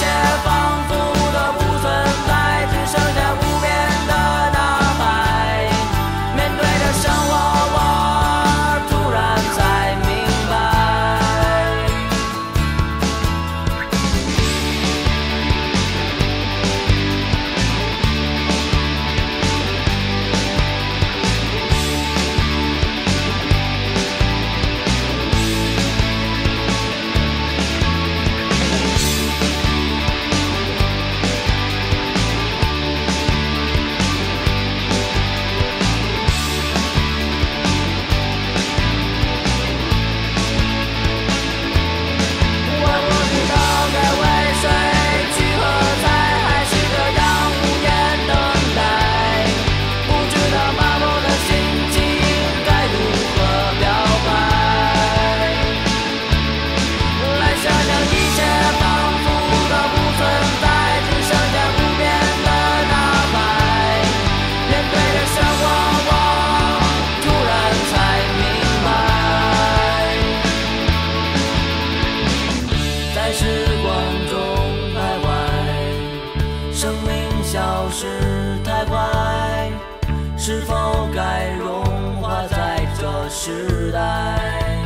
devil. 在时光中徘徊生命消逝太快是否该融化在这时代？